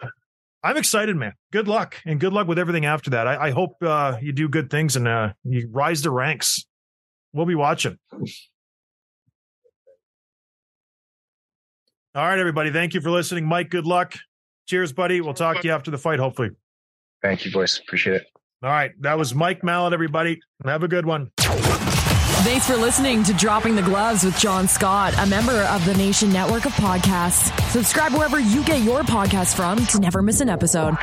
I'm excited, man. Good luck and good luck with everything after that. I, I hope uh, you do good things and uh, you rise the ranks. We'll be watching. All right, everybody. Thank you for listening. Mike, good luck. Cheers, buddy. We'll talk to you after the fight, hopefully. Thank you, boys. Appreciate it. All right. That was Mike Malott, everybody. Have a good one. Thanks for listening to Dropping the Gloves with John Scott, a member of the Nation Network of Podcasts. Subscribe wherever you get your podcasts from to never miss an episode.